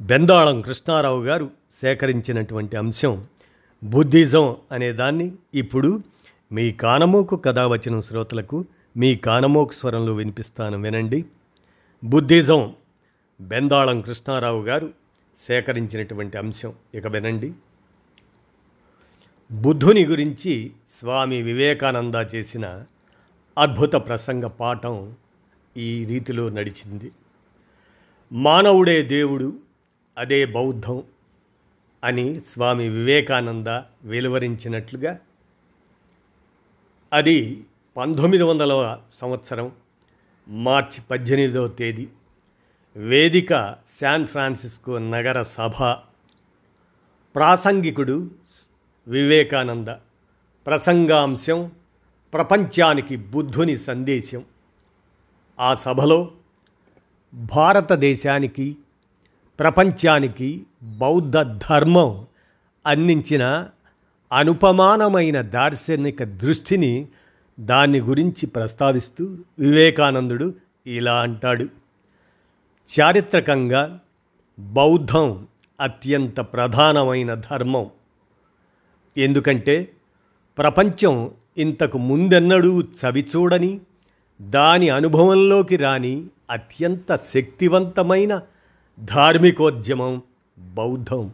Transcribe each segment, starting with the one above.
బెందాళం కృష్ణారావు గారు సేకరించినటువంటి అంశం బుద్ధిజం అనే దాన్ని ఇప్పుడు మీ కానమోకు కథ శ్రోతలకు మీ కానమోకు స్వరంలో వినిపిస్తాను వినండి. బుద్ధిజం బెందాళం కృష్ణారావు గారు సేకరించినటువంటి అంశం. ఇక వినండి. బుద్ధుని గురించి స్వామి వివేకానంద చేసిన అద్భుత ప్రసంగ పాఠం ఈ రీతిలో నడిచింది. మానవుడే దేవుడు అదే బౌద్ధం అని స్వామి వివేకానంద వెలువరించినట్లుగా అది పంతొమ్మిది వందల సంవత్సరం మార్చి పద్దెనిమిదవ తేదీ వేదిక శాన్ ఫ్రాన్సిస్కో నగర సభ ప్రాసంగికుడు వివేకానంద ప్రసంగాంశం ప్రపంచానికి బుద్ధుని సందేశం. ఆ సభలో భారతదేశానికి ప్రపంచానికి బౌద్ధ ధర్మం అందించిన అనుపమానమైన దార్శనిక దృష్టిని దాని గురించి ప్రస్తావిస్తూ వివేకానందుడు ఇలా అంటాడు. చారిత్రకంగా బౌద్ధం అత్యంత ప్రధానమైన ధర్మం. ఎందుకంటే ప్రపంచం ఇంతకు ముందెన్నడూ చవిచూడని దాని అనుభవంలోకి రాని అత్యంత శక్తివంతమైన ధార్మికోద్యమం బౌద్ధం.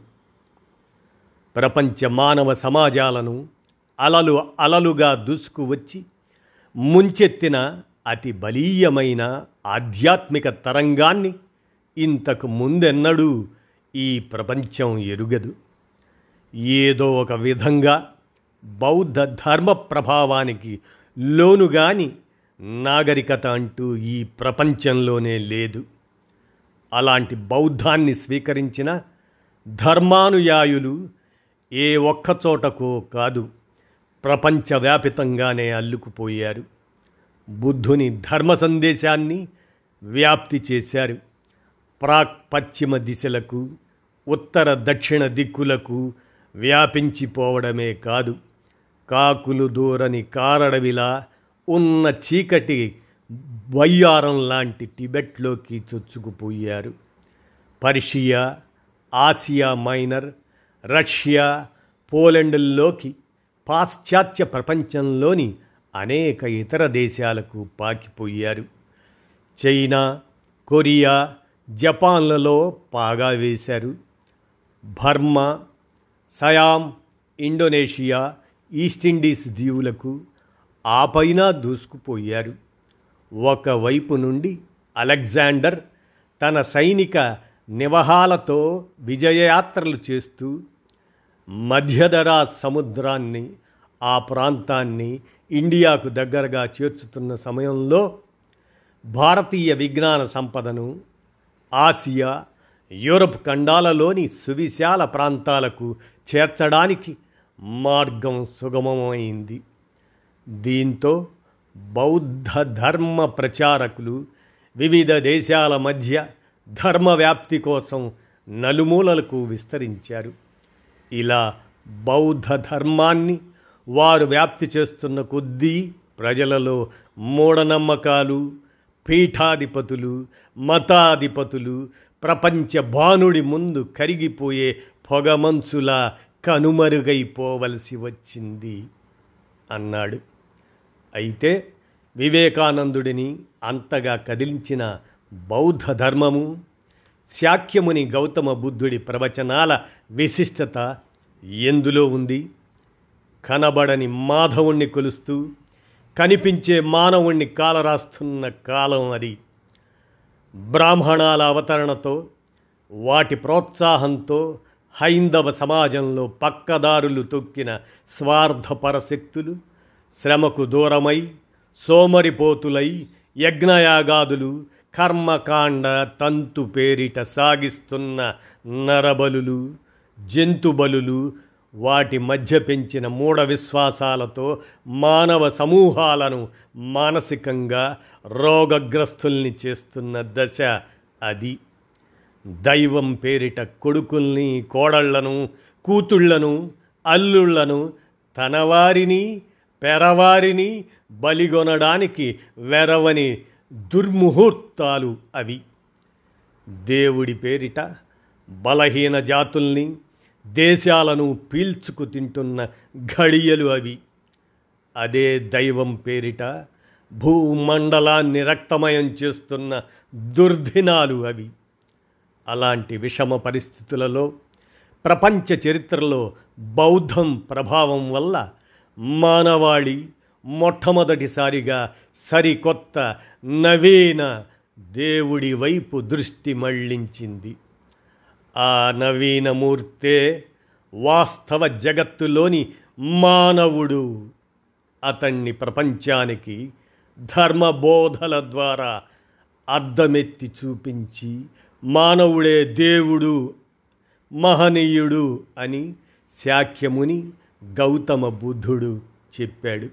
ప్రపంచ మానవ సమాజాలను అలలు అలలుగా దూసుకువచ్చి ముంచెత్తిన అతి బలీయమైన ఆధ్యాత్మిక తరంగాన్ని ఇంతకు ముందెన్నడూ ఈ ప్రపంచం ఎరుగదు. ఏదో ఒక విధంగా బౌద్ధ ధర్మ ప్రభావానికి లోనుగాని నాగరికత అంటూ ఈ ప్రపంచంలోనే లేదు. అలాంటి బౌద్ధాన్ని స్వీకరించిన ధర్మానుయాయులు ఏ ఒక్కచోటకో కాదు ప్రపంచవ్యాపితంగానే అల్లుకుపోయారు. బుద్ధుని ధర్మ సందేశాన్ని వ్యాప్తి చేశారు. ప్రాక్ పశ్చిమ దిశలకు ఉత్తర దక్షిణ దిక్కులకు వ్యాపించిపోవడమే కాదు. కాకులు దూరని కారడవిలా ఉన్న చీకటి బయ్యారం లాంటి టిబెట్లోకి చొచ్చుకుపోయారు. పర్షియా ఆసియా మైనర్ రష్యా పోలెండ్లోకి పాశ్చాత్య ప్రపంచంలోని అనేక ఇతర దేశాలకు పాకిపోయారు. చైనా కొరియా జపాన్లలో పాగా వేశారు. Burma Siam Indonesia East Indies దీవులకు ఆ పైన దూసుకుపోయారు. ఒకవైపు నుండి అలెగ్జాండర్ తన సైనిక నివహాలతో విజయయాత్రలు చేస్తూ మధ్యధరా సముద్రాన్ని ఆ ప్రాంతాన్ని ఇండియాకు దగ్గరగా చేర్చుతున్న సమయంలో భారతీయ విజ్ఞాన సంపదను ఆసియా యూరప్ ఖండాలలోని సువిశాల ప్రాంతాలకు చేర్చడానికి మార్గం సుగమమైంది. దీంతో బౌద్ధ ధర్మ ప్రచారకులు వివిధ దేశాల మధ్య ధర్మ వ్యాప్తి కోసం నలుమూలలకు విస్తరించారు. ఇలా బౌద్ధ ధర్మాన్ని వారు వ్యాప్తి చేస్తున్న కొద్దీ ప్రజలలో మూఢనమ్మకాలు పీఠాధిపతులు మతాధిపతులు ప్రపంచ భానుడి ముందు కరిగిపోయే పొగమంచులా కనుమరుగైపోవలసి వచ్చింది అన్నాడు. అయితే వివేకానందుడిని అంతగా కదిలించిన బౌద్ధ ధర్మము శాక్యముని గౌతమ బుద్ధుడి ప్రవచనాల విశిష్టత ఎందులో ఉంది? కనబడని మాధవుణ్ణి కొలుస్తూ కనిపించే మానవుణ్ణి కాలరాస్తున్న కాలం అది. బ్రాహ్మణాల అవతరణతో వాటి ప్రోత్సాహంతో హైందవ సమాజంలో పక్కదారులు తొక్కిన స్వార్థపర శక్తులు శ్రమకు దూరమై సోమరిపోతులై యజ్ఞయాగాదులు కర్మకాండ తంతు పేరిట సాగిస్తున్న నరబలులు జంతుబలులు వాటి మధ్య పెంచిన మూఢ విశ్వాసాలతో మానవ సమూహాలను మానసికంగా రోగగ్రస్తుల్ని చేస్తున్న దశ అది. దైవం పేరిట కొడుకుల్ని కోడళ్ళను కూతుళ్ళను అల్లుళ్ళను తనవారిని పెరవారిని బలిగొనడానికి వెరవని దుర్ముహూర్తాలు అవి. దేవుడి పేరిట బలహీన జాతుల్ని దేశాలను పీల్చుకు తింటున్న ఘడియలు అవి. అదే దైవం పేరిట భూమండలాన్ని రక్తమయం చేస్తున్న దుర్దినాలు అవి. అలాంటి విషమ పరిస్థితులలో ప్రపంచ చరిత్రలో బౌద్ధం ప్రభావం వల్ల మానవాళి మొట్టమొదటిసారిగా సరికొత్త నవీన దేవుడి వైపు దృష్టి మళ్ళించింది ఆ నవీనమూర్తే వాస్తవ జగత్తులోని మానవుడు. అతన్ని ప్రపంచానికి ధర్మబోధల ద్వారా అద్దమెత్తి చూపించి మానవుడే దేవుడు మహనీయుడు అని శాఖ్యముని గౌతమ బుద్ధుడు చెప్పాడు.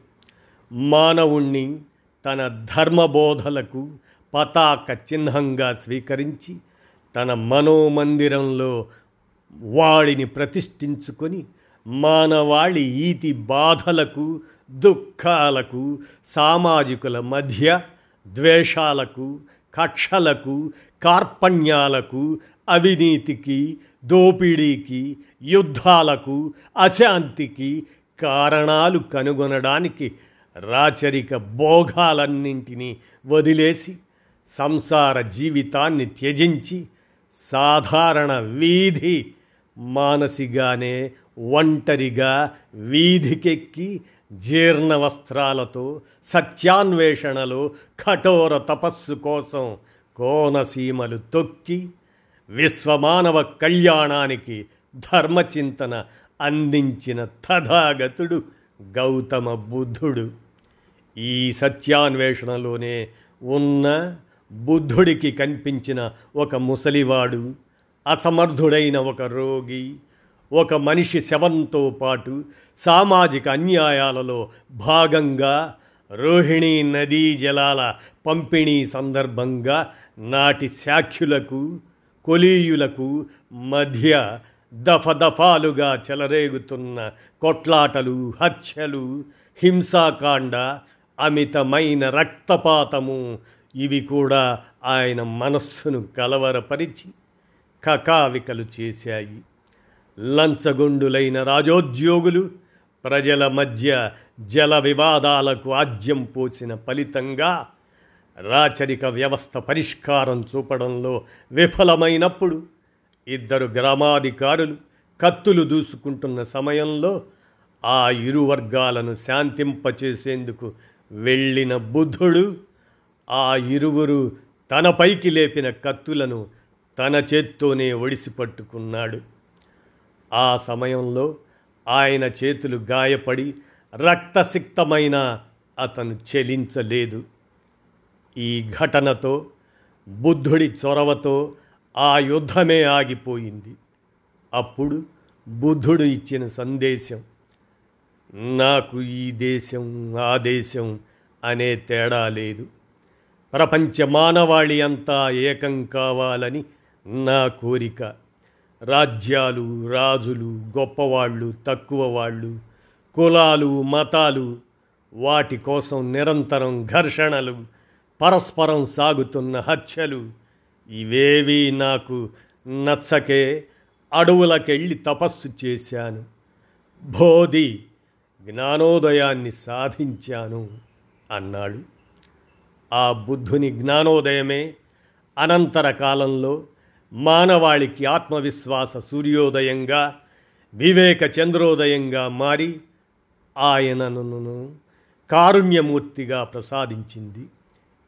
మానవుణ్ణి తన ధర్మబోధలకు పతాక చిహ్నంగా స్వీకరించి తన మనోమందిరంలో వాడిని ప్రతిష్ఠించుకొని మానవాళి ఈతి బాధలకు దుఃఖాలకు సామాజికుల మధ్య ద్వేషాలకు కక్షలకు కార్పణ్యాలకు అవినీతికి దోపిడీకి యుద్ధాలకు అశాంతికి కారణాలు కనుగొనడానికి రాచరిక భోగాలన్నింటినీ వదిలేసి సంసార జీవితాన్ని త్యజించి సాధారణ వీధి మానసిగానే ఒంటరిగా వీధికెక్కి జీర్ణ వస్త్రాలతో సత్యాన్వేషణలో కఠోర తపస్సు కోసం కోనసీమలు తొక్కి విశ్వమానవ కళ్యాణానికి ధర్మచింతన అందించిన తథాగతుడు గౌతమ బుద్ధుడు. ఈ సత్యాన్వేషణలోనే ఉన్న బుద్ధుడికి కనిపించిన ఒక ముసలివాడు అసమర్థుడైన ఒక రోగి ఒక మనిషి శవంతో పాటు సామాజిక అన్యాయాలలో భాగంగా రోహిణీ నదీ జలాల పంపిణీ సందర్భంగా నాటి శాఖ్యులకు కొలీయులకు మధ్య దఫదఫాలుగా చెలరేగుతున్న కొట్లాటలు హత్యలు హింసాకాండ అమితమైన రక్తపాతము ఇవి కూడా ఆయన మనస్సును కలవరపరిచి కకావికలు చేశాయి. లంచగొండులైన రాజోద్యోగులు ప్రజల మధ్య జల వివాదాలకు ఆజ్యం పోసిన ఫలితంగా రాచరిక వ్యవస్థ పరిష్కారం చూపడంలో విఫలమైనప్పుడు ఇద్దరు గ్రామాధికారులు కత్తులు దూసుకుంటున్న సమయంలో ఆ ఇరు వర్గాలను శాంతింపచేసేందుకు వెళ్ళిన బుద్ధుడు ఆ ఇరువురు తనపైకి లేపిన కత్తులను తన చేత్తోనే ఒడిసి పట్టుకున్నాడు. ఆ సమయంలో ఆయన చేతులు గాయపడి రక్తసిక్తమైన అతను చెలించలేదు. ఈ ఘటనతో బుద్ధుడి చొరవతో ఆ యుద్ధమే ఆగిపోయింది. అప్పుడు బుద్ధుడు ఇచ్చిన సందేశం నాకు ఈ దేశం ఆ దేశం అనే తేడా లేదు. ప్రపంచ మానవాళి అంతా ఏకం కావాలని నా కోరిక. రాజ్యాలు రాజులు గొప్పవాళ్ళు తక్కువ వాళ్ళు కులాలు మతాలు వాటి కోసం నిరంతరం ఘర్షణలు పరస్పరం సాగుతున్న హత్యలు ఇవేవీ నాకు నచ్చకే అడవులకెళ్ళి తపస్సు చేశాను. బోధి జ్ఞానోదయాన్ని సాధించాను అన్నాడు. ఆ బుద్ధుని జ్ఞానోదయమే అనంతర కాలంలో మానవాళికి ఆత్మవిశ్వాస సూర్యోదయంగా వివేక చంద్రోదయంగా మారి ఆయనను కారుణ్యమూర్తిగా ప్రసాదించింది.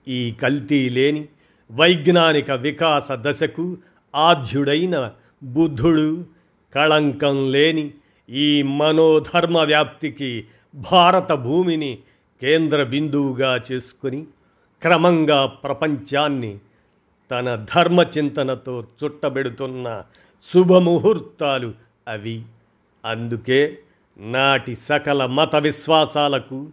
ఈ కల్తీ లేని వైజ్ఞానిక వికాస దశకు ఆధ్యుడైన బుద్ధుడు కళంకం లేని ఈ మనోధర్మ వ్యాప్తికి భారత భూమిని కేంద్ర బిందువుగా చేసుకుని క్రమంగా ప్రపంచాన్ని తన ధర్మ చింతనతో చుట్టబెడుతున్న శుభముహూర్తాలు అవి. అందుకే నాటి సకల మత విశ్వాసాలకు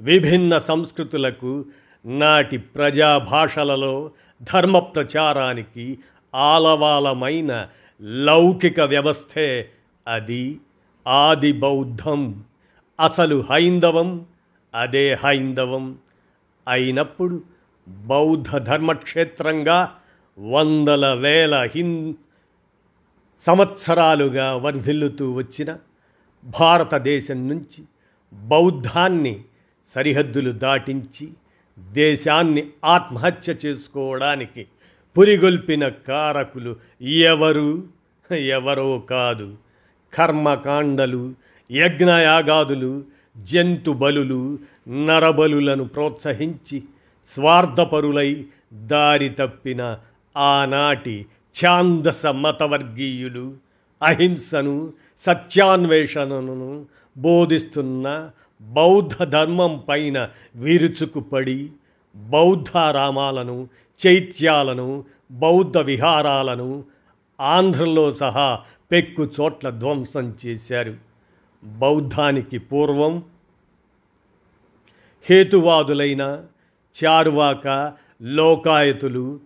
విభిన్న సంస్కృతులకు నాటి ప్రజా భాషలలో ధర్మ ప్రచారానికి ఆలవాలమైన లౌకిక వ్యవస్థే అది ఆది బౌద్ధం అసలు హైందవం అదే హైందవం. అయినప్పుడు బౌద్ధ ధర్మక్షేత్రంగా వందల వేల హిం సంవత్సరాలుగా వర్ధిల్లుతూ వచ్చిన భారతదేశం నుంచి బౌద్ధాన్ని సరిహద్దులు దాటించి దేశాన్ని ఆత్మహత్య చేసుకోవడానికి పురిగొల్పిన కారకులు ఎవరు? ఎవరో కాదు. కర్మకాండలు యజ్ఞయాగాదులు జంతు బలులు నరబలులను ప్రోత్సహించి స్వార్థపరులై దారి తప్పిన ఆనాటి ఛాందస మతవర్గీయులు అహింసను సత్యాన్వేషణను బోధిస్తున్న బౌద్ధ ధర్మం పైన విరుచుకుపడి బౌద్ధారామాలను చైత్యాలను బౌద్ధ విహారాలను ఆంధ్రలో సహా పెక్కు చోట్ల ధ్వంసం చేశారు. బౌద్ధానికి పూర్వం హేతువాదులైన చారువాక లోకాయతులు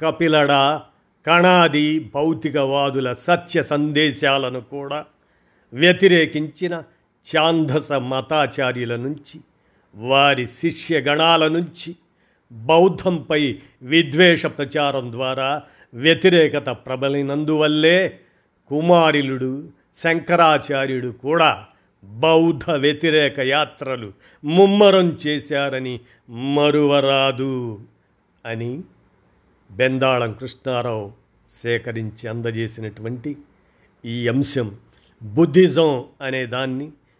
కపిలడ కణాది భౌతికవాదుల సత్య సందేశాలను కూడా వ్యతిరేకించిన ఛాందస మతాచార్యుల నుంచి వారి శిష్యగణాల నుంచి బౌద్ధంపై విద్వేష ప్రచారం ద్వారా వ్యతిరేకత ప్రబలినందువల్లే కుమారిలుడు శంకరాచార్యుడు కూడా బౌద్ధ వ్యతిరేక యాత్రలు ముమ్మరం చేశారని మరువరాదు అని బెందాళం కృష్ణారావు సేకరించి అందజేసినటువంటి ఈ అంశం బుద్ధిజం అనే దాన్ని